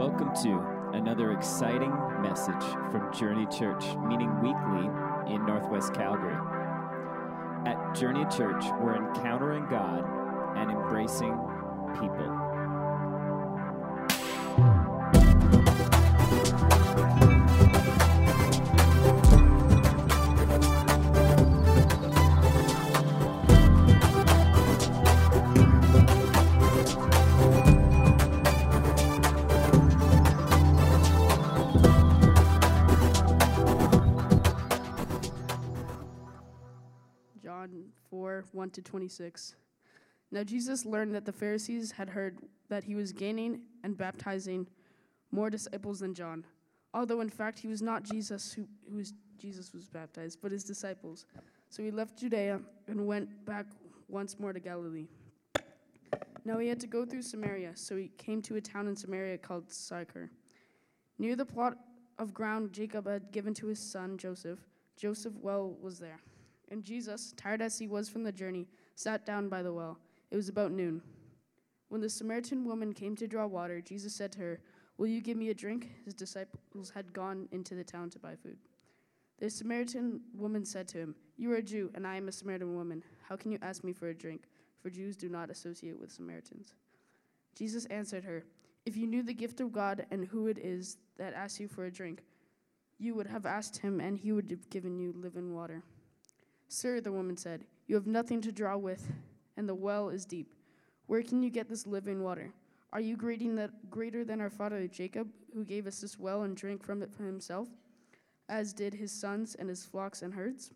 Welcome to another exciting message from Journey Church, meeting weekly in Northwest Calgary. At Journey Church, we're encountering God and embracing people. To 26. Now Jesus learned that the Pharisees had heard that he was gaining and baptizing more disciples than John, although in fact he was not Jesus who, who was Jesus was baptized, but his disciples. So he left Judea and went back once more to Galilee. Now he had to go through Samaria, so he came to a town in Samaria called Sychar. Near the plot of ground Jacob had given to his son Joseph, Joseph well was there. And Jesus, tired as he was from the journey, sat down by the well. It was about noon. When the Samaritan woman came to draw water, Jesus said to her, Will you give me a drink? His disciples had gone into the town to buy food. The Samaritan woman said to him, You are a Jew, and I am a Samaritan woman. How can you ask me for a drink? For Jews do not associate with Samaritans. Jesus answered her, If you knew the gift of God and who it is that asks you for a drink, you would have asked him, and he would have given you living water. Sir, the woman said, You have nothing to draw with, and the well is deep. Where can you get this living water? Are you greater than our father Jacob, who gave us this well and drank from it for himself, as did his sons and his flocks and herds?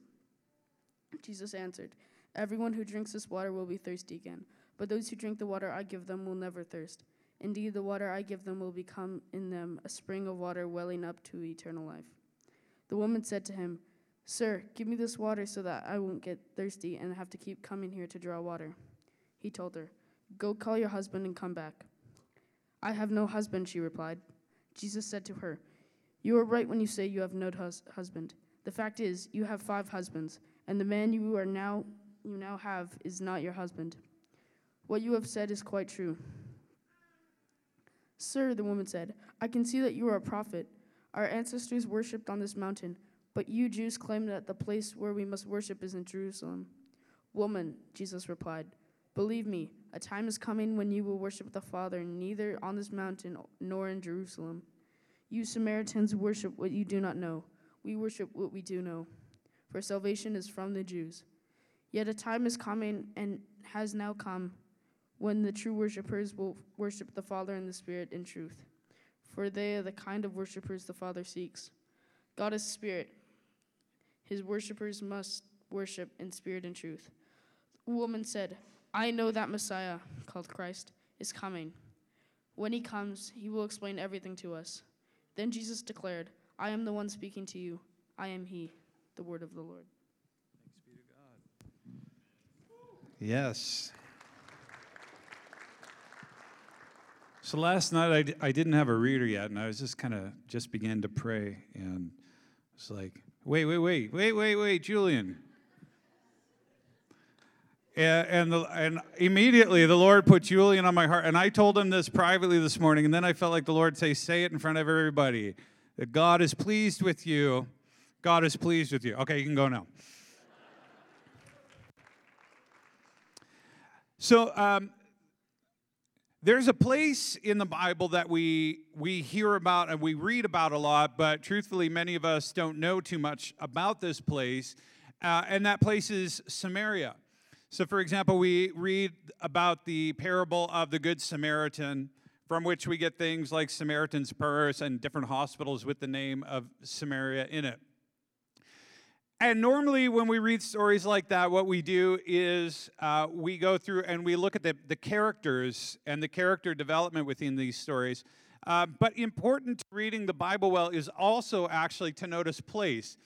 Jesus answered, Everyone who drinks this water will be thirsty again, but those who drink the water I give them will never thirst. Indeed, the water I give them will become in them a spring of water welling up to eternal life. The woman said to him, Sir, give me this water so that I won't get thirsty and have to keep coming here to draw water. He told her, Go call your husband and come back. I have no husband, she replied. Jesus said to her, You are right when you say you have no hus- husband. The fact is, you have five husbands, and the man you are now you now have is not your husband. What you have said is quite true. Sir, the woman said, I can see that you are a prophet. Our ancestors worshipped on this mountain, but you Jews claim that the place where we must worship is in Jerusalem. Woman, Jesus replied, Believe me, a time is coming when you will worship the Father neither on this mountain nor in Jerusalem. You Samaritans worship what you do not know. We worship what we do know, for salvation is from the Jews. Yet a time is coming and has now come when the true worshippers will worship the Father in the Spirit in truth, for they are the kind of worshippers the Father seeks. God is Spirit. His worshippers must worship in spirit and truth. The woman said, I know that Messiah, called Christ, is coming. When he comes, he will explain everything to us. Then Jesus declared, I am the one speaking to you. I am he, the word of the Lord. Thanks be to God. Yes. So last night I d- I didn't have a reader yet, and I was just kind of just began to pray, and it's like, wait, wait, wait, wait, wait, wait, Julian. And, and, the, and immediately the Lord put Julian on my heart, and I told him this privately this morning, and then I felt like the Lord say, say it in front of everybody, that God is pleased with you. God is pleased with you. Okay, you can go now. So um, there's a place in the Bible that we we hear about and we read about a lot, but truthfully, many of us don't know too much about this place, uh, and that place is Samaria. So, for example, we read about the parable of the Good Samaritan, from which we get things like Samaritan's Purse and different hospitals with the name of Samaria in it. And normally, when we read stories like that, what we do is uh, we go through and we look at the, the characters and the character development within these stories. Uh, but important to reading the Bible well is also actually to notice place.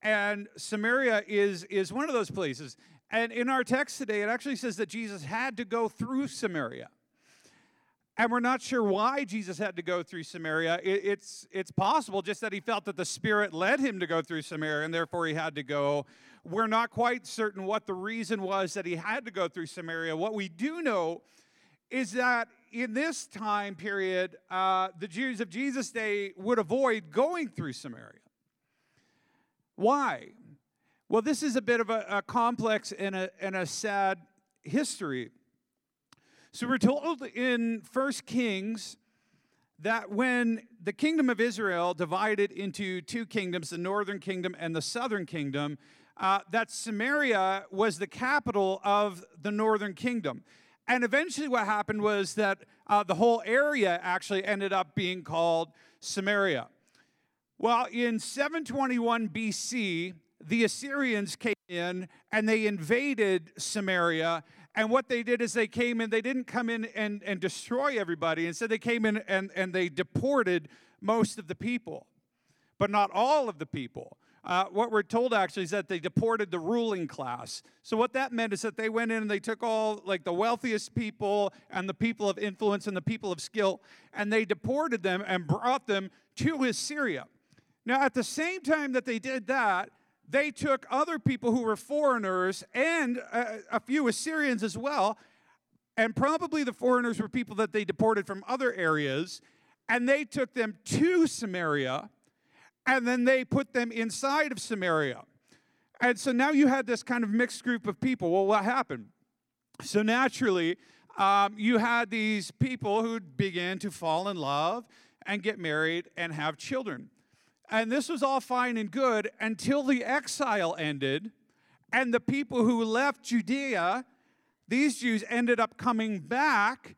And Samaria is, is one of those places. And in our text today, it actually says that Jesus had to go through Samaria. And we're not sure why Jesus had to go through Samaria. It, it's, it's possible just that he felt that the Spirit led him to go through Samaria, and therefore he had to go. We're not quite certain what the reason was that he had to go through Samaria. What we do know is that in this time period, uh, the Jews of Jesus' day would avoid going through Samaria. Why? Well, this is a bit of a, a complex and a, and a sad history. So we're told in First Kings that when the kingdom of Israel divided into two kingdoms, the northern kingdom and the southern kingdom, uh, that Samaria was the capital of the northern kingdom. And eventually, what happened was that uh, the whole area actually ended up being called Samaria. Well, in 721 BC, the Assyrians came in and they invaded Samaria. And what they did is they came in, they didn't come in and, and destroy everybody. Instead, they came in and, and they deported most of the people, but not all of the people. Uh, what we're told actually is that they deported the ruling class. So what that meant is that they went in and they took all like the wealthiest people and the people of influence and the people of skill, and they deported them and brought them to Assyria. Now, at the same time that they did that, they took other people who were foreigners and a, a few Assyrians as well, and probably the foreigners were people that they deported from other areas, and they took them to Samaria, and then they put them inside of Samaria. And so now you had this kind of mixed group of people. Well, what happened? So naturally, um, you had these people who began to fall in love and get married and have children. And this was all fine and good until the exile ended and the people who left Judea, these Jews ended up coming back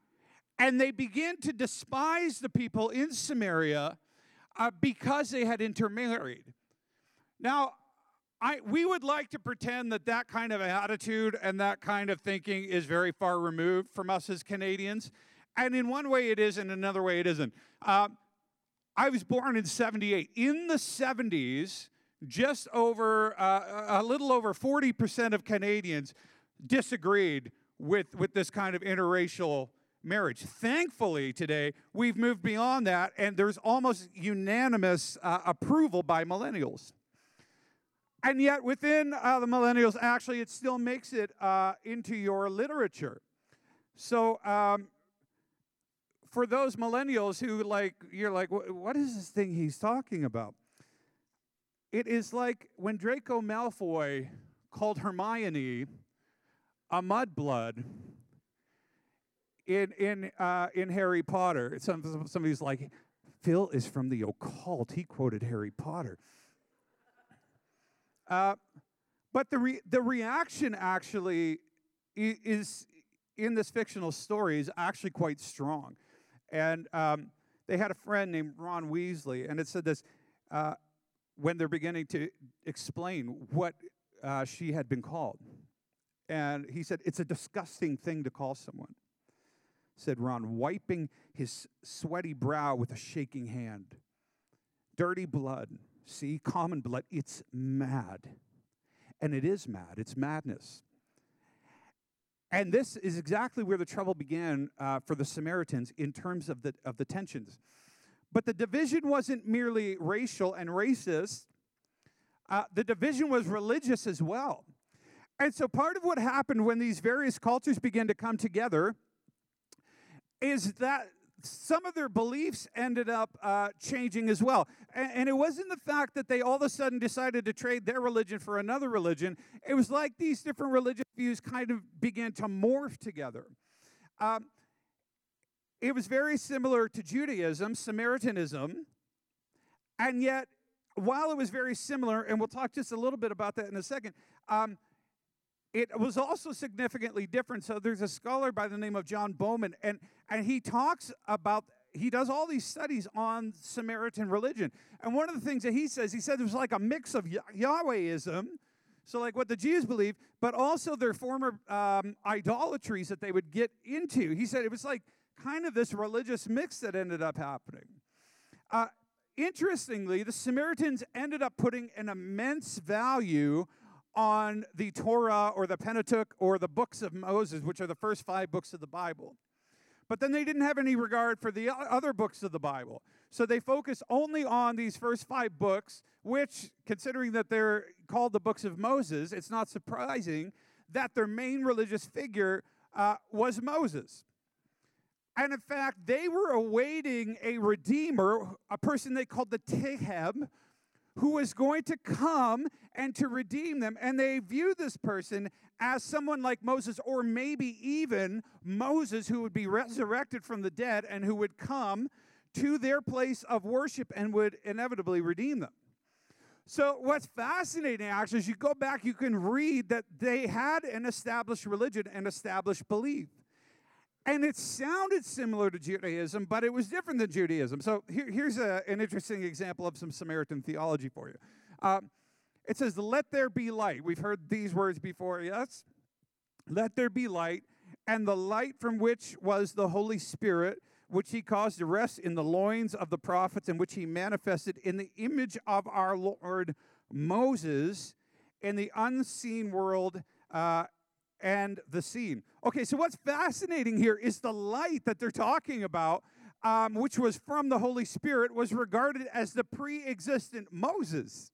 and they began to despise the people in Samaria uh, because they had intermarried. Now, I, we would like to pretend that that kind of attitude and that kind of thinking is very far removed from us as Canadians. And in one way it is, and in another way it isn't. Uh, I was born in 78. In the 70s, just over uh, a little over 40% of Canadians disagreed with, with this kind of interracial marriage. Thankfully, today, we've moved beyond that, and there's almost unanimous uh, approval by millennials. And yet, within uh, the millennials, actually, it still makes it uh, into your literature. So, um, for those millennials who like you're like what is this thing he's talking about? It is like when draco malfoy called hermione a mudblood in in uh, in harry potter. Some, somebody's like phil is from the occult. He quoted harry potter. Uh, but the re- the reaction actually is in this fictional story is actually quite strong and um, they had a friend named Ron Weasley, and it said this uh, when they're beginning to explain what uh, she had been called. And he said, It's a disgusting thing to call someone, said Ron, wiping his sweaty brow with a shaking hand. Dirty blood. See, common blood. It's mad. And it is mad, it's madness. And this is exactly where the trouble began uh, for the Samaritans in terms of the, of the tensions. But the division wasn't merely racial and racist, uh, the division was religious as well. And so, part of what happened when these various cultures began to come together is that some of their beliefs ended up uh, changing as well. And, and, it wasn't the fact that they all of a sudden decided to trade their religion for another religion. It was like these different religious views kind of began to morph together. Um, it was very similar to Judaism, Samaritanism, and yet, while it was very similar, and we'll talk just a little bit about that in a second, um, it was also significantly different. So there's a scholar by the name of John Bowman, and, and he talks about, he does all these studies on Samaritan religion. And one of the things that he says, he said it was like a mix of Yahwehism, so like what the Jews believe, but also their former um, idolatries that they would get into. He said it was like kind of this religious mix that ended up happening. Uh, interestingly, the Samaritans ended up putting an immense value on the Torah or the Pentateuch or the books of Moses, which are the first five books of the Bible. But then they didn't have any regard for the other books of the Bible. So they focused only on these first five books, which, considering that they're called the books of Moses, it's not surprising that their main religious figure uh, was Moses. And in fact, they were awaiting a redeemer, a person they called the Taheb, who was going to come and to redeem them. And they viewed this person as someone like Moses, or maybe even Moses, who would be resurrected from the dead and who would come to their place of worship and would inevitably redeem them. So, what's fascinating actually is you go back, you can read that they had an established religion and established belief. And it sounded similar to Judaism, but it was different than Judaism. So here, here's a, an interesting example of some Samaritan theology for you. Um, it says, Let there be light. We've heard these words before, yes? Let there be light. And the light from which was the Holy Spirit, which he caused to rest in the loins of the prophets, and which he manifested in the image of our Lord Moses in the unseen world uh, and the seen. Okay, so what's fascinating here is the light that they're talking about, um, which was from the Holy Spirit, was regarded as the pre-existent Moses.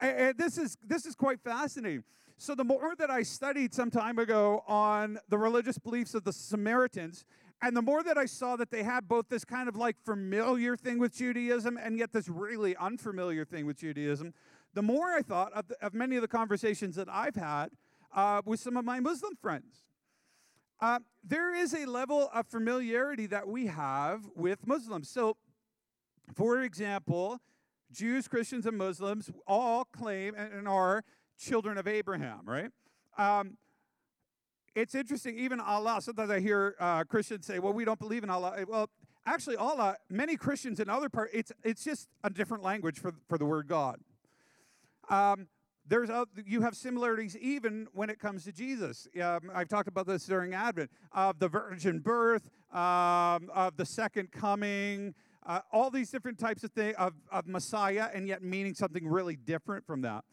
And this is this is quite fascinating. So the more that I studied some time ago on the religious beliefs of the Samaritans, and the more that I saw that they had both this kind of like familiar thing with Judaism and yet this really unfamiliar thing with Judaism, the more I thought of, the, of many of the conversations that I've had uh, with some of my Muslim friends. Uh, there is a level of familiarity that we have with Muslims. So, for example, Jews, Christians, and Muslims all claim and are children of Abraham, right? Um, it's interesting, even Allah. Sometimes I hear uh, Christians say, "Well, we don't believe in Allah." Well, actually, Allah. Many Christians in other parts, it's it's just a different language for for the word God. Um, there's a, you have similarities even when it comes to Jesus. Um, I've talked about this during Advent of the virgin birth, um, of the second coming, uh, all these different types of things of, of Messiah, and yet meaning something really different from that.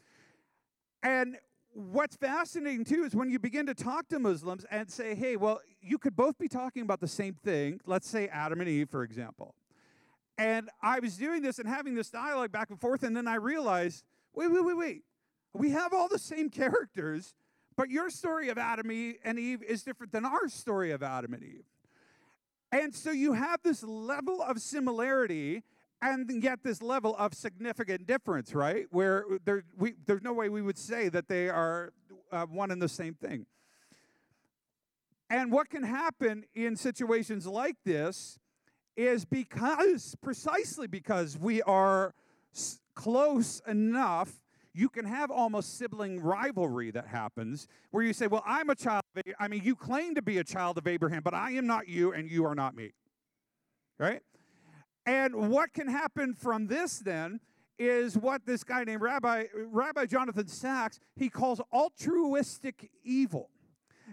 And what's fascinating too is when you begin to talk to Muslims and say, hey, well, you could both be talking about the same thing. Let's say Adam and Eve, for example. And I was doing this and having this dialogue back and forth, and then I realized, wait, wait, wait, wait we have all the same characters, but your story of Adam and Eve is different than our story of Adam and Eve. And so you have this level of similarity and yet this level of significant difference, right? Where there, we, there's no way we would say that they are uh, one and the same thing. And what can happen in situations like this is because, precisely because we are s- close enough you can have almost sibling rivalry that happens where you say, Well, I'm a child of I mean, you claim to be a child of Abraham, but I am not you and you are not me. Right? And what can happen from this then is what this guy named Rabbi Rabbi Jonathan Sacks he calls altruistic evil.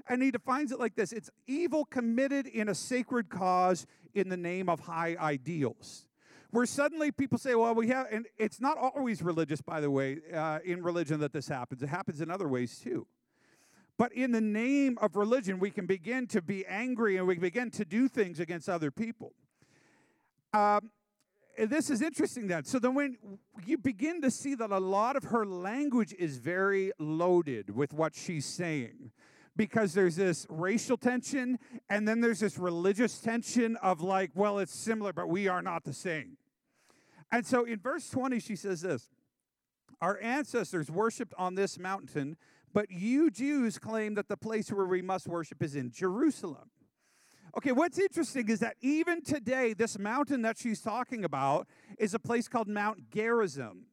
And he defines it like this it's evil committed in a sacred cause in the name of high ideals where suddenly people say, well, we have, and it's not always religious, by the way, uh, in religion that this happens. It happens in other ways too. But in the name of religion, we can begin to be angry and we begin to do things against other people. Um, this is interesting then. So then when you begin to see that a lot of her language is very loaded with what she's saying because there's this racial tension and then there's this religious tension of like, well, it's similar, but we are not the same. And so in verse 20, she says this Our ancestors worshiped on this mountain, but you Jews claim that the place where we must worship is in Jerusalem. Okay, what's interesting is that even today, this mountain that she's talking about is a place called Mount Gerizim.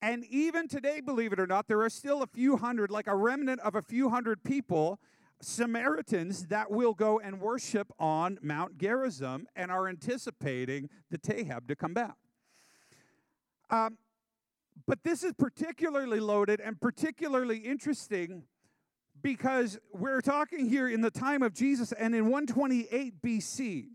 And even today, believe it or not, there are still a few hundred, like a remnant of a few hundred people, Samaritans, that will go and worship on Mount Gerizim and are anticipating the Taheb to come back. Um, but this is particularly loaded and particularly interesting because we're talking here in the time of Jesus and in 128 BC.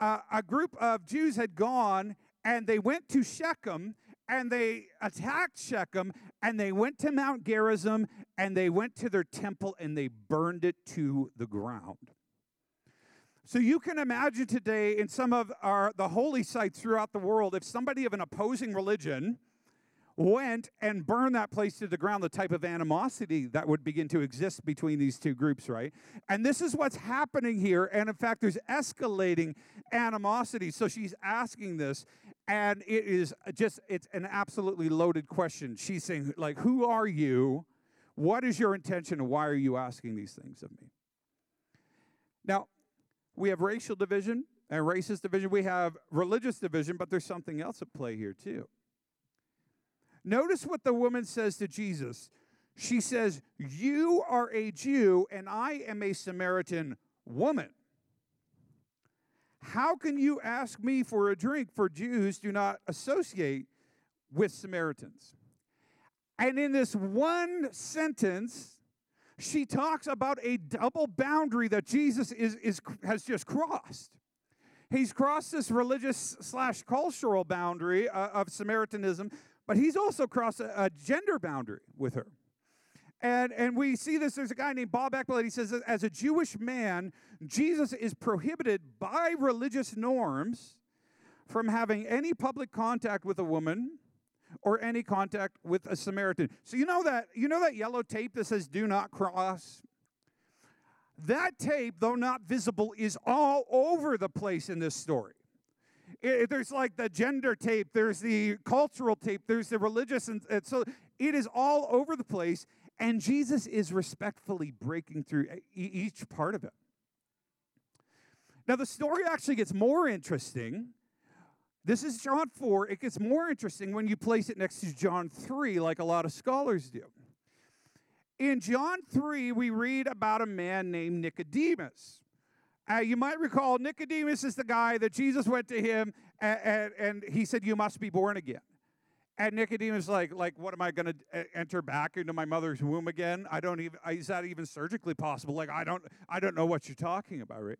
Uh, a group of Jews had gone and they went to Shechem and they attacked Shechem and they went to Mount Gerizim and they went to their temple and they burned it to the ground. So you can imagine today in some of our the holy sites throughout the world, if somebody of an opposing religion went and burned that place to the ground, the type of animosity that would begin to exist between these two groups, right? And this is what's happening here. And in fact, there's escalating animosity. So she's asking this, and it is just, it's an absolutely loaded question. She's saying, like, who are you? What is your intention, and why are you asking these things of me? Now, we have racial division and racist division. We have religious division, but there's something else at play here, too. Notice what the woman says to Jesus. She says, You are a Jew, and I am a Samaritan woman. How can you ask me for a drink? For Jews do not associate with Samaritans. And in this one sentence, she talks about a double boundary that Jesus is, is, has just crossed. He's crossed this religious slash cultural boundary uh, of Samaritanism but he's also crossed a, a gender boundary with her. And, and we see this. There's a guy named Bob Eckelett. He says, as a Jewish man, Jesus is prohibited by religious norms from having any public contact with a woman or any contact with a Samaritan. So you know that you know that yellow tape that says "Do not cross." That tape, though not visible, is all over the place in this story. It, there's like the gender tape, there's the cultural tape, there's the religious, and, and so it is all over the place. And Jesus is respectfully breaking through each part of it. Now, the story actually gets more interesting. This is John 4. It gets more interesting when you place it next to John 3, like a lot of scholars do. In John 3, we read about a man named Nicodemus. Uh, you might recall Nicodemus is the guy that Jesus went to him and, and, and he said, You must be born again. And Nicodemus like, like, what am I going to enter back into my mother's womb again? I don't even. Is that even surgically possible? Like, I don't, I don't know what you're talking about, right?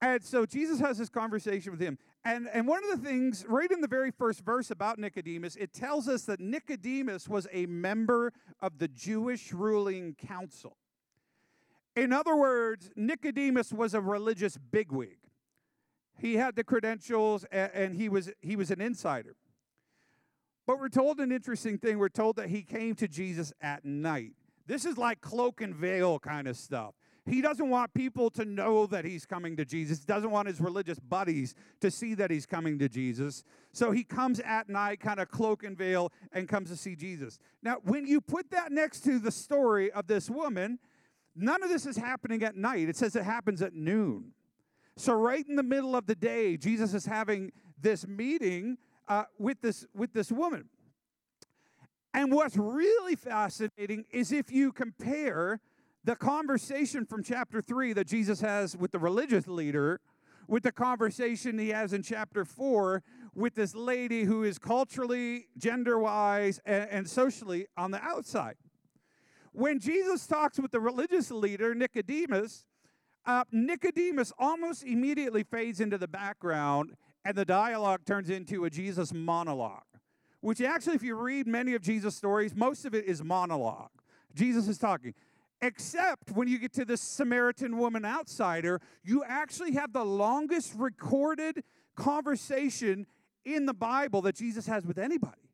And so Jesus has this conversation with him, and and one of the things right in the very first verse about Nicodemus, it tells us that Nicodemus was a member of the Jewish ruling council. In other words, Nicodemus was a religious bigwig. He had the credentials and, and, he was he was an insider. But we're told an interesting thing. We're told that he came to Jesus at night. This is like cloak and veil kind of stuff. He doesn't want people to know that he's coming to Jesus. He doesn't want his religious buddies to see that he's coming to Jesus. So he comes at night, kind of cloak and veil, and comes to see Jesus. Now, when you put that next to the story of this woman, None of this is happening at night. It says it happens at noon. So, right in the middle of the day, Jesus is having this meeting uh, with, this, with this woman. And what's really fascinating is if you compare the conversation from chapter 3 that Jesus has with the religious leader with the conversation he has in chapter 4 with this lady who is culturally, gender wise, and, and socially on the outside. When Jesus talks with the religious leader, Nicodemus, uh, Nicodemus almost immediately fades into the background and the dialogue turns into a Jesus monologue, which actually, if you read many of Jesus' stories, most of it is monologue. Jesus is talking. Except when you get to the Samaritan woman outsider, you actually have the longest recorded conversation in the Bible that Jesus has with anybody.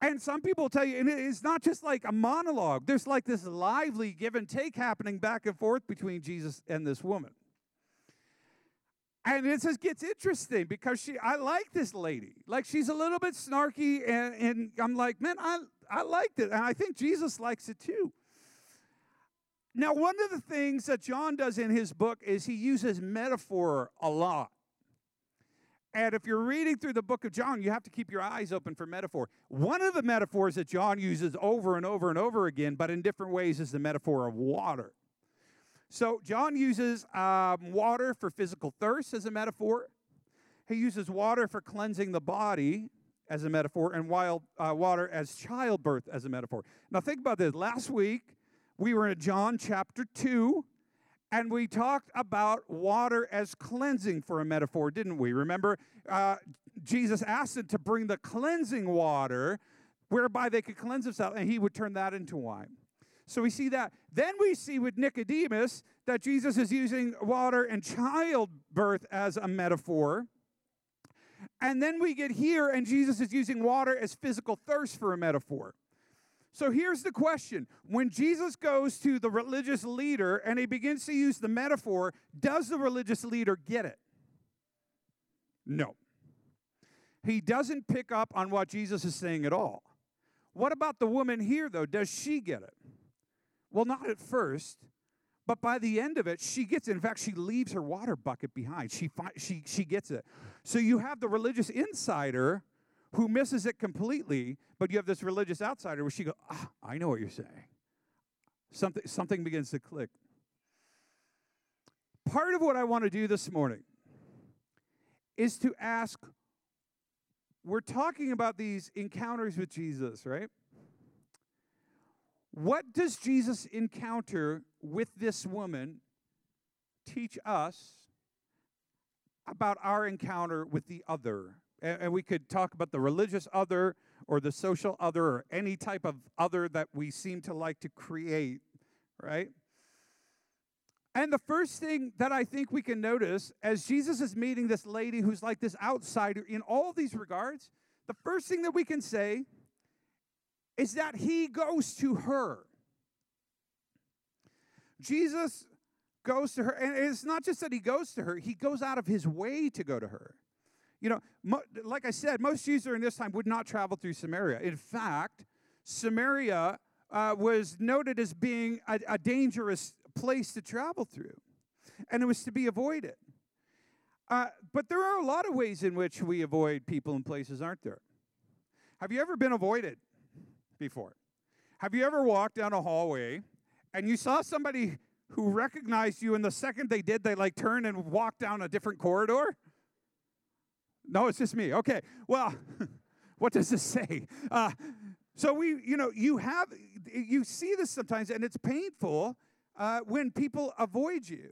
And some people tell you, and it's not just like a monologue, there's like this lively give and take happening back and forth between Jesus and this woman. And it just gets interesting because she I like this lady. Like she's a little bit snarky, and, and I'm like, man, I, I liked it. And I think Jesus likes it too. Now, one of the things that John does in his book is he uses metaphor a lot. And if you're reading through the book of John, you have to keep your eyes open for metaphor. One of the metaphors that John uses over and over and over again, but in different ways, is the metaphor of water. So John uses um, water for physical thirst as a metaphor. He uses water for cleansing the body as a metaphor, and wild uh, water as childbirth as a metaphor. Now think about this. Last week we were in John chapter two, and we talked about water as cleansing for a metaphor, didn't we? Remember, uh, Jesus asked them to bring the cleansing water whereby they could cleanse themselves, and he would turn that into wine. So we see that. Then we see with Nicodemus that Jesus is using water and childbirth as a metaphor. And then we get here, and Jesus is using water as physical thirst for a metaphor. So here's the question When Jesus goes to the religious leader and he begins to use the metaphor, does the religious leader get it? No. He doesn't pick up on what Jesus is saying at all. What about the woman here, though? Does she get it? Well, not at first, but by the end of it, she gets it. In fact, she leaves her water bucket behind. She, fi- she, she gets it. So you have the religious insider who misses it completely, but you have this religious outsider where she goes, ah, I know what you're saying. Something, something begins to click. Part of what I want to do this morning is to ask we're talking about these encounters with Jesus, right? What does Jesus' encounter with this woman teach us about our encounter with the other? And, and, we could talk about the religious other or the social other or any type of other that we seem to like to create, right? And the first thing that I think we can notice as Jesus is meeting this lady who's like this outsider in all these regards, the first thing that we can say is that he goes to her. Jesus goes to her, and it's not just that he goes to her, he goes out of his way to go to her. You know, mo- like I said, most Jews during this time would not travel through Samaria. In fact, Samaria uh, was noted as being a, a dangerous place to travel through, and it was to be avoided. Uh, but there are a lot of ways in which we avoid people and places, aren't there? Have you ever been avoided before? Have you ever walked down a hallway and you saw somebody who recognized you, and the second they did, they like turned and walked down a different corridor? No, it's just me. Okay. Well, what does this say? Uh, so we, you know, you have, you see this sometimes, and it's painful uh, when people avoid you.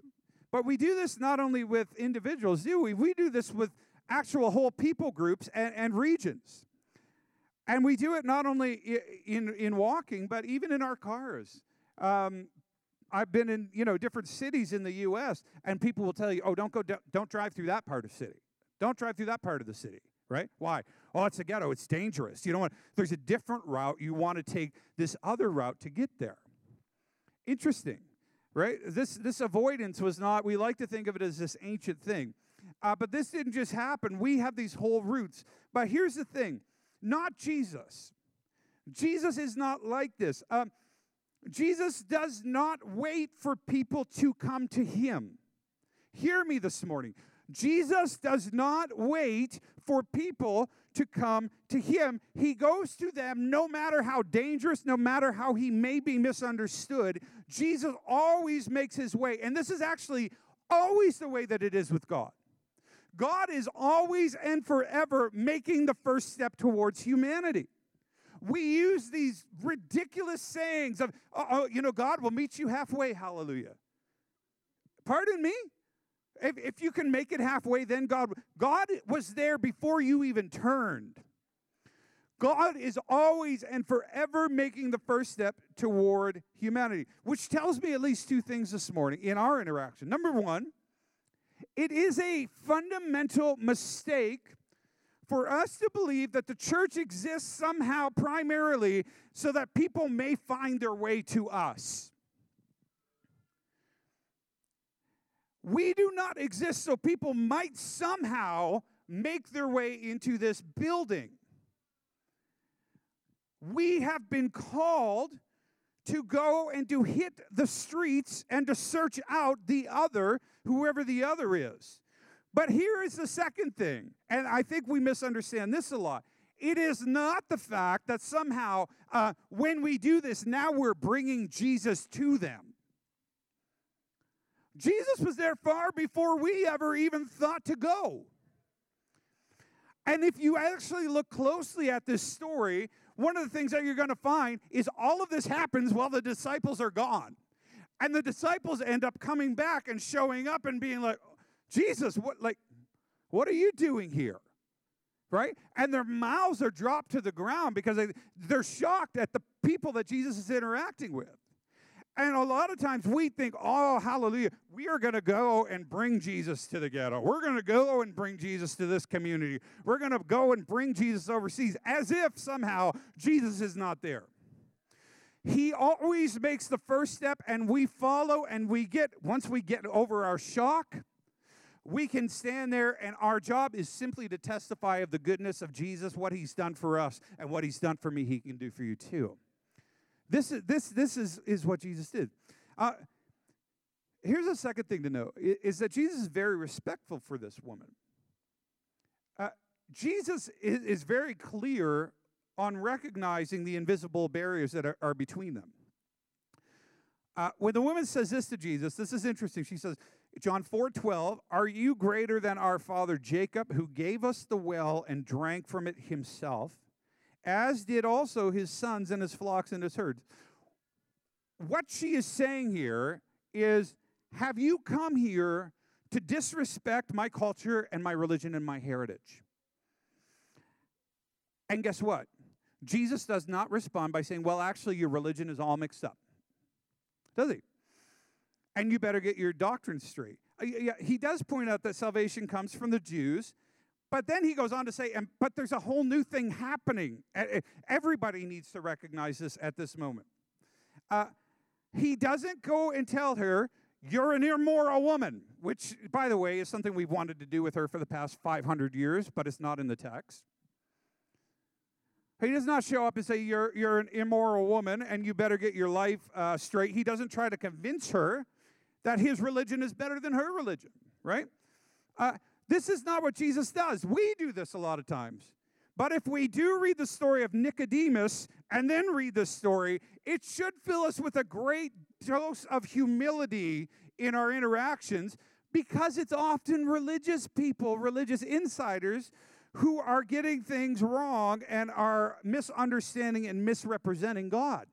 But we do this not only with individuals, do we? We do this with actual whole people groups and, and regions. And we do it not only in, in walking, but even in our cars. Um, I've been in you know different cities in the U.S. and people will tell you, "Oh, don't go, don't drive through that part of city. Don't drive through that part of the city." Right? Why? Oh, it's a ghetto. It's dangerous. You know what? There's a different route. You want to take this other route to get there. Interesting right? This, this avoidance was not, we like to think of it as this ancient thing. Uh, but this didn't just happen. We have these whole roots. But here's the thing not Jesus. Jesus is not like this. Um, Jesus does not wait for people to come to him. Hear me this morning. Jesus does not wait for people to come to him. He goes to them no matter how dangerous, no matter how he may be misunderstood. Jesus always makes his way. And this is actually always the way that it is with God. God is always and forever making the first step towards humanity. We use these ridiculous sayings of, oh, you know, God will meet you halfway. Hallelujah. Pardon me? If, if you can make it halfway, then God, God was there before you even turned. God is always and forever making the first step toward humanity, which tells me at least two things this morning in our interaction. Number one, it is a fundamental mistake for us to believe that the church exists somehow primarily so that people may find their way to us. We do not exist so people might somehow make their way into this building. We have been called to go and to hit the streets and to search out the other, whoever the other is. But here is the second thing, and I think we misunderstand this a lot. It is not the fact that somehow uh, when we do this, now we're bringing Jesus to them. Jesus was there far before we ever even thought to go. And if you actually look closely at this story, one of the things that you're going to find is all of this happens while the disciples are gone. And the disciples end up coming back and showing up and being like, Jesus, what like what are you doing here? Right? And their mouths are dropped to the ground because they, they're shocked at the people that Jesus is interacting with. And a lot of times we think, oh, hallelujah, we are going to go and bring Jesus to the ghetto. We're going to go and bring Jesus to this community. We're going to go and bring Jesus overseas as if somehow Jesus is not there. He always makes the first step and we follow and we get, once we get over our shock, we can stand there and our job is simply to testify of the goodness of Jesus, what he's done for us, and what he's done for me, he can do for you too. This is, this, this is, is what Jesus did. Uh, here's a second thing to know is that Jesus is very respectful for this woman. Uh, Jesus is, is, very clear on recognizing the invisible barriers that are, are between them. Uh, when the woman says this to Jesus, this is interesting. She says, John 4 12, Are you greater than our father Jacob, who gave us the well and drank from it himself? As did also his sons and his flocks and his herds. What she is saying here is Have you come here to disrespect my culture and my religion and my heritage? And guess what? Jesus does not respond by saying, Well, actually, your religion is all mixed up. Does he? And you better get your doctrine straight. Uh, he does point out that salvation comes from the Jews but then he goes on to say, and, but there's a whole new thing happening. Everybody needs to recognize this at this moment. Uh, he doesn't go and tell her, you're an immoral woman, which, by the way, is something we've wanted to do with her for the past 500 years, but it's not in the text. He does not show up and say, You're, you're an immoral woman and you better get your life uh, straight. He doesn't try to convince her that his religion is better than her religion, right? Uh, this is not what Jesus does. We do this a lot of times. But if we do read the story of Nicodemus and then read this story, it should fill us with a great dose of humility in our interactions because it's often religious people, religious insiders, who are getting things wrong and are misunderstanding and misrepresenting God.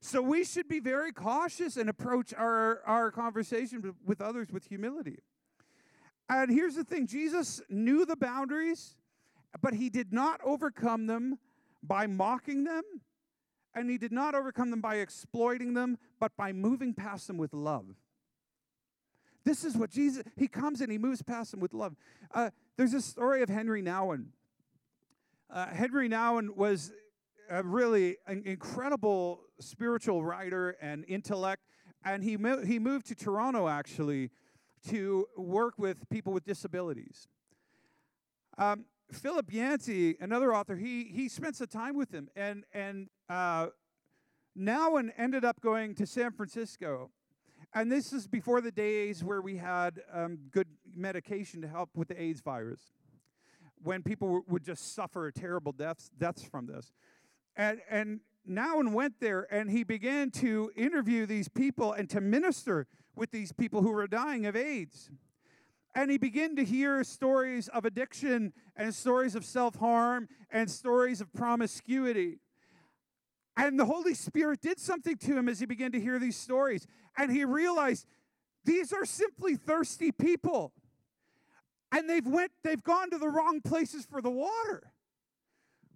So we should be very cautious and approach our, our conversation with others with humility. And here's the thing Jesus knew the boundaries, but he did not overcome them by mocking them, and he did not overcome them by exploiting them, but by moving past them with love. This is what Jesus, he comes and he moves past them with love. Uh, there's a story of Henry Nouwen. Uh, Henry Nouwen was a really an incredible spiritual writer and intellect, and he, mo- he moved to Toronto actually to work with people with disabilities. Um, Philip Yancey, another author, he he spent some time with him, and and uh, Nouwen ended up going to San Francisco, and this is before the days where we had um, good medication to help with the AIDS virus, when people w- would just suffer terrible deaths deaths from this, and and Nouwen went there and he began to interview these people and to minister with these people who were dying of AIDS. And he began to hear stories of addiction and stories of self harm and stories of promiscuity. And the Holy Spirit did something to him as he began to hear these stories. And he realized these are simply thirsty people. And they've went they've gone to the wrong places for the water.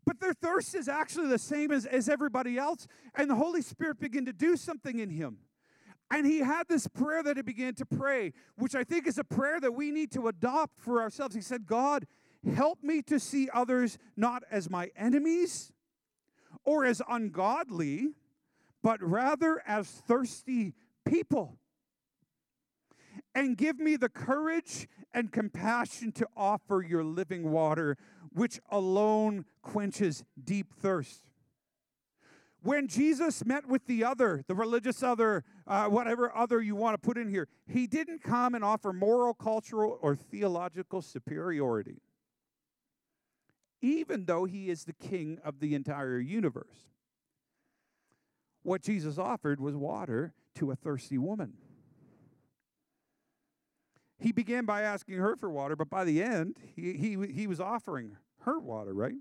But their thirst is actually the same as, as everybody else. And the Holy Spirit began to do something in him. And he had this prayer that he began to pray, which I think is a prayer that we need to adopt for ourselves. He said, God, help me to see others not as my enemies or as ungodly, but rather as thirsty people. And give me the courage and compassion to offer your living water, which alone quenches deep thirst. When Jesus met with the other, the religious other, uh, whatever other you want to put in here, he didn't come and offer moral, cultural, or theological superiority, even though he is the king of the entire universe. What Jesus offered was water to a thirsty woman. He began by asking her for water, but by the end, he, he, he was offering her water, right?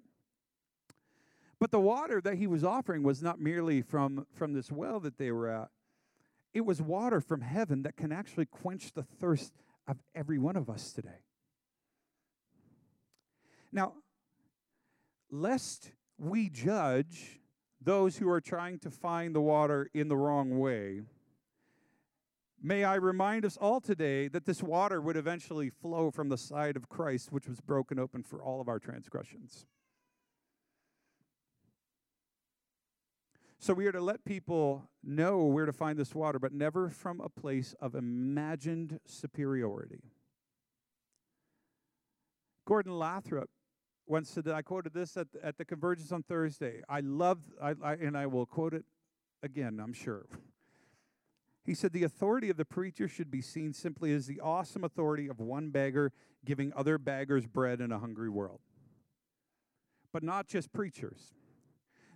But the water that he was offering was not merely from, from this well that they were at, it was water from heaven that can actually quench the thirst of every one of us today. Now, lest we judge those who are trying to find the water in the wrong way, may I remind us all today that this water would eventually flow from the side of Christ, which was broken open for all of our transgressions. So we are to let people know where to find this water, but never from a place of imagined superiority. Gordon Lathrop once said that I quoted this at, at the convergence on Thursday. I love, I, I, and I will quote it again, I'm sure. He said, The authority of the preacher should be seen simply as the awesome authority of one beggar giving other beggars bread in a hungry world. But not just preachers.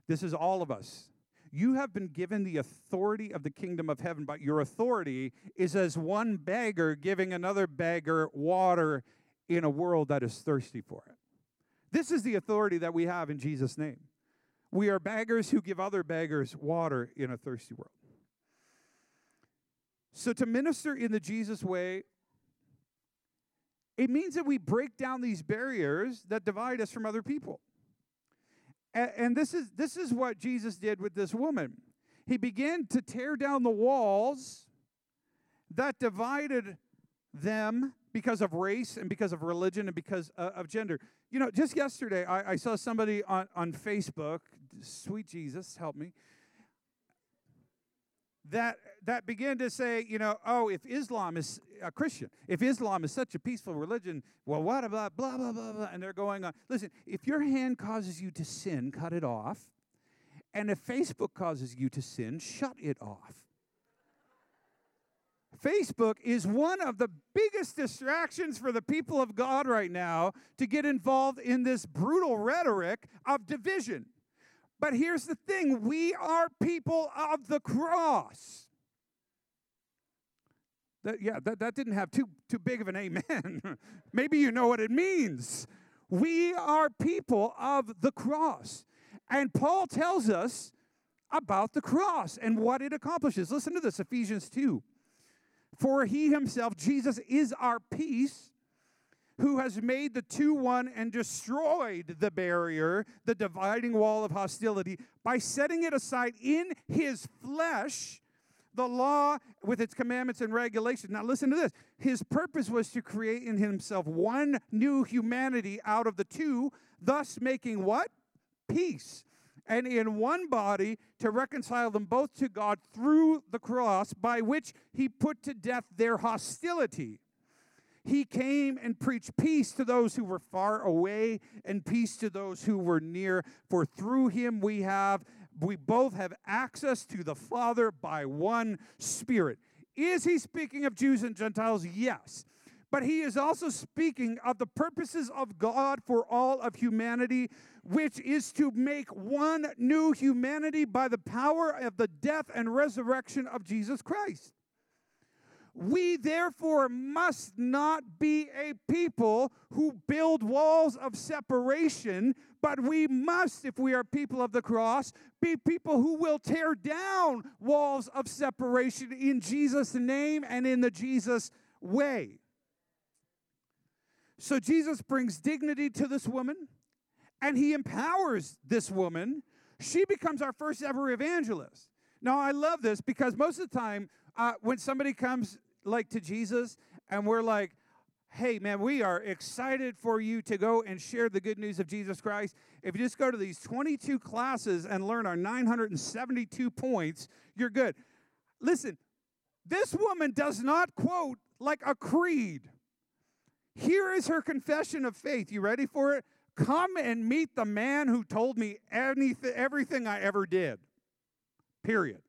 This is all of us. You have been given the authority of the kingdom of heaven, but your authority is as one beggar giving another beggar water in a world that is thirsty for it. This is the authority that we have in Jesus' name. We are beggars who give other beggars water in a thirsty world. So, to minister in the Jesus way, it means that we break down these barriers that divide us from other people. And, and this, is, this is what Jesus did with this woman. He began to tear down the walls that divided them because of race and because of religion and because uh, of gender. You know, just yesterday, I, I saw somebody on, on Facebook, sweet Jesus, help me, that that began to say, you know, oh, if Islam is a Christian, if Islam is such a peaceful religion, well, what about blah blah blah blah? And they're going on. Listen, if your hand causes you to sin, cut it off. And if Facebook causes you to sin, shut it off. Facebook is one of the biggest distractions for the people of God right now to get involved in this brutal rhetoric of division. But here's the thing we are people of the cross. That, yeah, that, that didn't have too, too big of an amen. Maybe you know what it means. We are people of the cross. And Paul tells us about the cross and what it accomplishes. Listen to this Ephesians 2. For he himself, Jesus, is our peace, who has made the two one and destroyed the barrier, the dividing wall of hostility, by setting it aside in his flesh, the law with its commandments and regulations. Now, listen to this. His purpose was to create in himself one new humanity out of the two, thus making what? Peace and in one body to reconcile them both to God through the cross, by which he put to death their hostility. He came and preached peace to those who were far away and peace to those who were near. For through him we have we both have access to the Father by one Spirit. Is he speaking of Jews and Gentiles? Yes. But he is also speaking of the purposes of God for all of humanity, which is to make one new humanity by the power of the death and resurrection of Jesus Christ. We therefore must not be a people who build walls of separation, but we must, if we are people of the cross, be people who will tear down walls of separation in Jesus' name and in the Jesus way. So Jesus brings dignity to this woman and he empowers this woman. She becomes our first ever evangelist. Now, I love this because most of the time, uh, when somebody comes like to Jesus and we're like, hey, man, we are excited for you to go and share the good news of Jesus Christ. If you just go to these 22 classes and learn our 972 points, you're good. Listen, this woman does not quote like a creed. Here is her confession of faith. You ready for it? Come and meet the man who told me anything, everything I ever did. Period.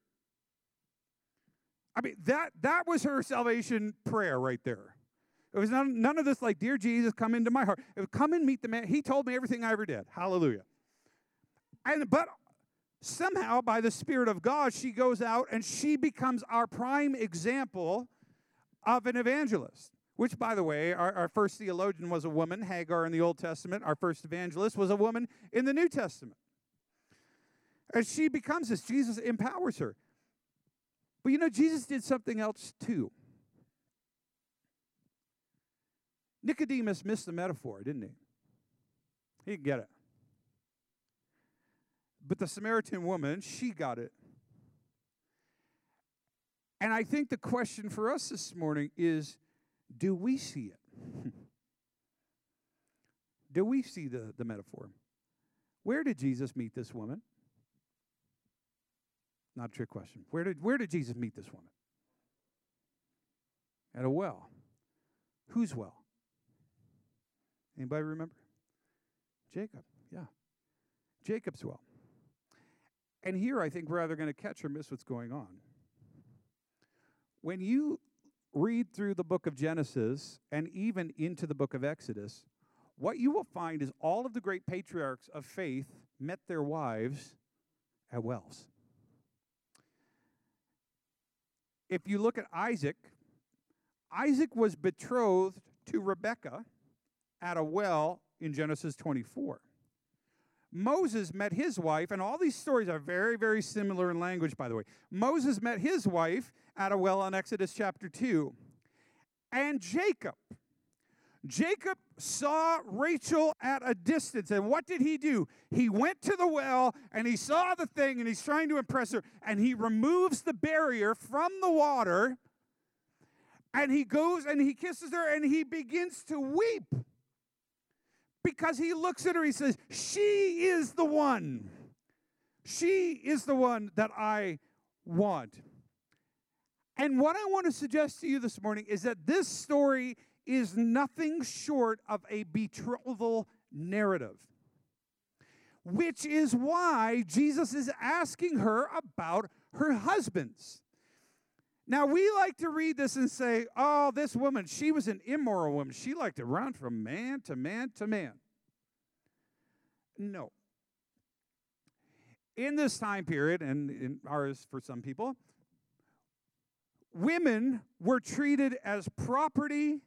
I mean, that, that was her salvation prayer right there. It was none, none of this like, Dear Jesus, come into my heart. It was, come and meet the man. He told me everything I ever did. Hallelujah. And but somehow by the Spirit of God, she goes out and she becomes our prime example of an evangelist which, by the way, our, our first theologian was a woman, Hagar in the Old Testament. Our first evangelist was a woman in the New Testament. As she becomes this, Jesus empowers her. But you know, Jesus did something else too. Nicodemus missed the metaphor, didn't he? He didn't get it. But the Samaritan woman, she got it. And I think the question for us this morning is do we see it? do we see the, the metaphor? Where did Jesus meet this woman? Not a trick question. Where did, where did Jesus meet this woman? At a well. Whose well? Anybody remember? Jacob, yeah. Jacob's well. And here I think we're either going to catch or miss what's going on. When you read through the book of Genesis and even into the book of Exodus, what you will find is all of the great patriarchs of faith met their wives at wells. If you look at Isaac, Isaac was betrothed to Rebekah at a well in Genesis 24. Moses met his wife, and all these stories are very, very similar in language, by the way. Moses met his wife at a well in Exodus chapter 2. And Jacob. Jacob saw Rachel at a distance, and what did he do? He went to the well and he saw the thing, and he's trying to impress her, and he removes the barrier from the water, and he goes and he kisses her, and he begins to weep because he looks at her, he says, She is the one. She is the one that I want. And what I want to suggest to you this morning is that this story is nothing short of a betrothal narrative, which is why Jesus is asking her about her husbands. Now, we like to read this and say, oh, this woman, she was an immoral woman. She liked to run from man to man to man. No. In this time period, and in ours for some people, women were treated as property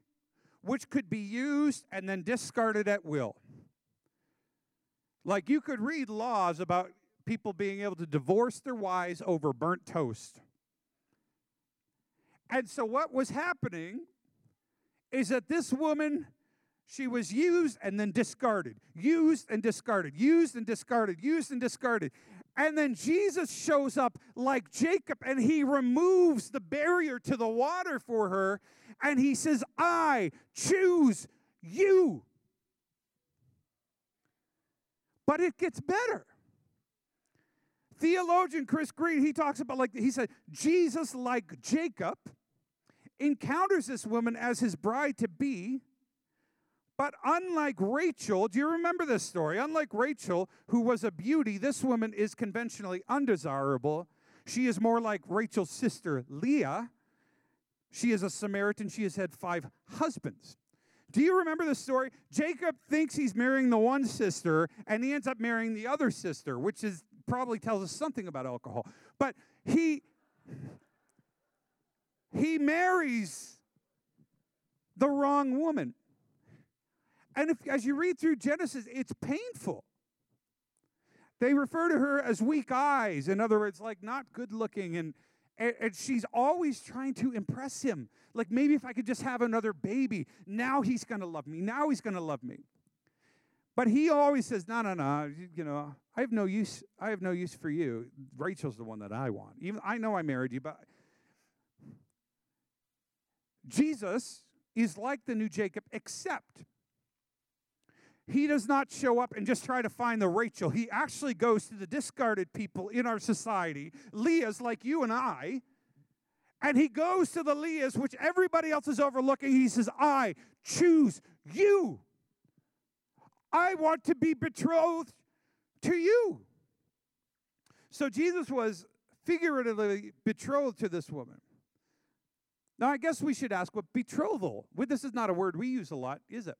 which could be used and then discarded at will. Like you could read laws about people being able to divorce their wives over burnt toast. And so, what was happening is that this woman, she was used and then discarded, used and discarded, used and discarded, used and discarded. And then Jesus shows up like Jacob and he removes the barrier to the water for her and he says, I choose you. But it gets better. Theologian Chris Green, he talks about like, he said, Jesus, like Jacob, encounters this woman as his bride to be. But unlike Rachel, do you remember this story? Unlike Rachel, who was a beauty, this woman is conventionally undesirable. She is more like Rachel's sister, Leah. She is a Samaritan. She has had five husbands. Do you remember the story? Jacob thinks he's marrying the one sister, and he ends up marrying the other sister, which is probably tells us something about alcohol. But he he marries the wrong woman. And if, as you read through Genesis, it's painful. They refer to her as weak eyes, in other words, like not good looking, and, and, and she's always trying to impress him. Like maybe if I could just have another baby, now he's going to love me. Now he's going to love me. But he always says, "No, no, no. You know, I have no use. I have no use for you. Rachel's the one that I want. Even I know I married you, but Jesus is like the new Jacob, except he does not show up and just try to find the Rachel. He actually goes to the discarded people in our society, Leah's like you and I, and he goes to the Leahs, which everybody else is overlooking. He says, I choose you. I want to be betrothed to you. So Jesus was figuratively betrothed to this woman. Now, I guess we should ask what betrothal, well, this is not a word we use a lot, is it?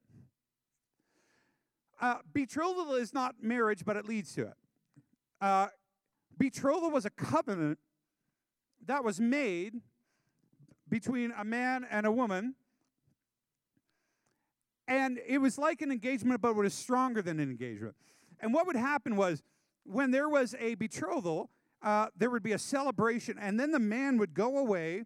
Uh, betrothal is not marriage, but it leads to it. Uh, betrothal was a covenant that was made between a man and a woman. And it was like an engagement, but it was stronger than an engagement. And what would happen was when there was a betrothal, uh, there would be a celebration, and then the man would go away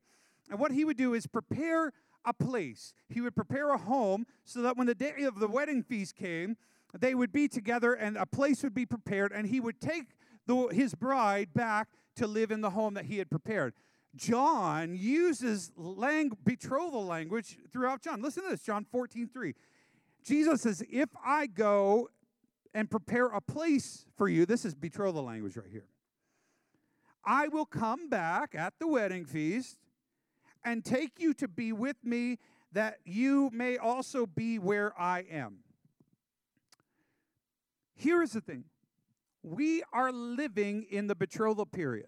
and what he would do is prepare a place. He would prepare a home so that when the day of the wedding feast came, they would be together and a place would be prepared, and he would take the, his bride back to live in the home that he had prepared. John uses lang- betrothal language throughout John. Listen to this, John 14, 3. Jesus says, If I go and prepare a place for you, this is betrothal language right here. I will come back at the wedding feast and take you to be with me that you may also be where I am. Here is the thing we are living in the betrothal period.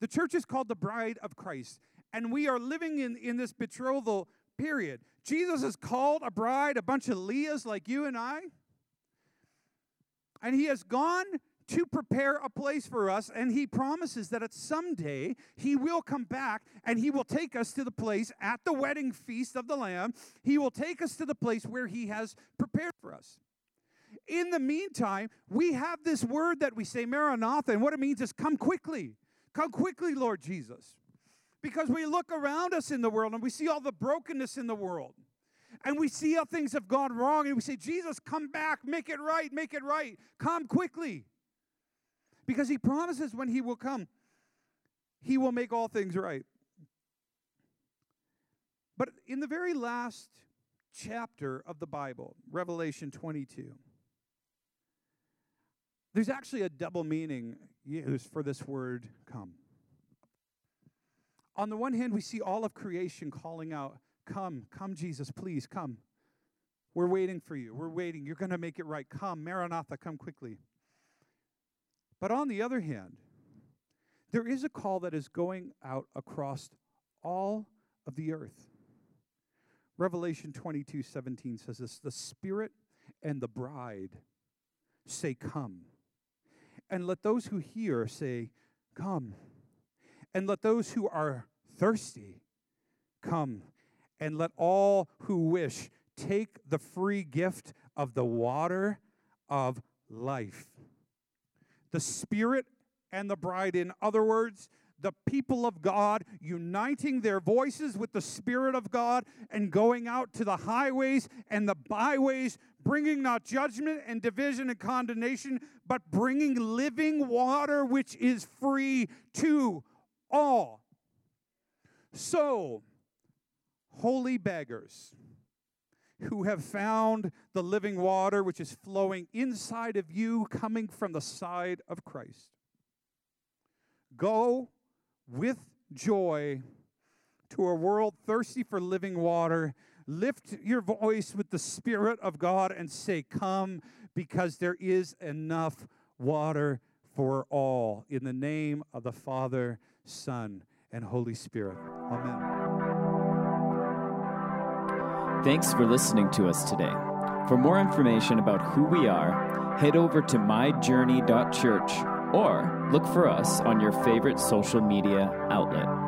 The church is called the bride of Christ, and we are living in, in this betrothal period. Jesus has called a bride, a bunch of Leahs like you and I, and he has gone to prepare a place for us, and he promises that at someday he will come back and he will take us to the place at the wedding feast of the Lamb. He will take us to the place where he has prepared for us. In the meantime, we have this word that we say, Maranatha, and what it means is come quickly. Come quickly, Lord Jesus. Because we look around us in the world and we see all the brokenness in the world. And we see how things have gone wrong, and we say, Jesus, come back, make it right, make it right, come quickly. Because he promises when he will come, he will make all things right. But in the very last chapter of the Bible, Revelation 22, there's actually a double meaning used for this word come. On the one hand, we see all of creation calling out, Come, come, Jesus, please, come. We're waiting for you. We're waiting. You're going to make it right. Come, Maranatha, come quickly. But on the other hand, there is a call that is going out across all of the earth. Revelation 22 17 says this The Spirit and the bride say, Come. And let those who hear say, Come. And let those who are thirsty come. And let all who wish take the free gift of the water of life. The Spirit and the bride, in other words, the people of God uniting their voices with the Spirit of God and going out to the highways and the byways, bringing not judgment and division and condemnation, but bringing living water which is free to all. So, holy beggars who have found the living water which is flowing inside of you, coming from the side of Christ. Go with joy to a world thirsty for living water. Lift your voice with the Spirit of God and say, Come, because there is enough water for all. In the name of the Father, Son, and Holy Spirit. Amen. Thanks for listening to us today. For more information about who we are, head over to myjourney.church or look for us on your favorite social media outlet.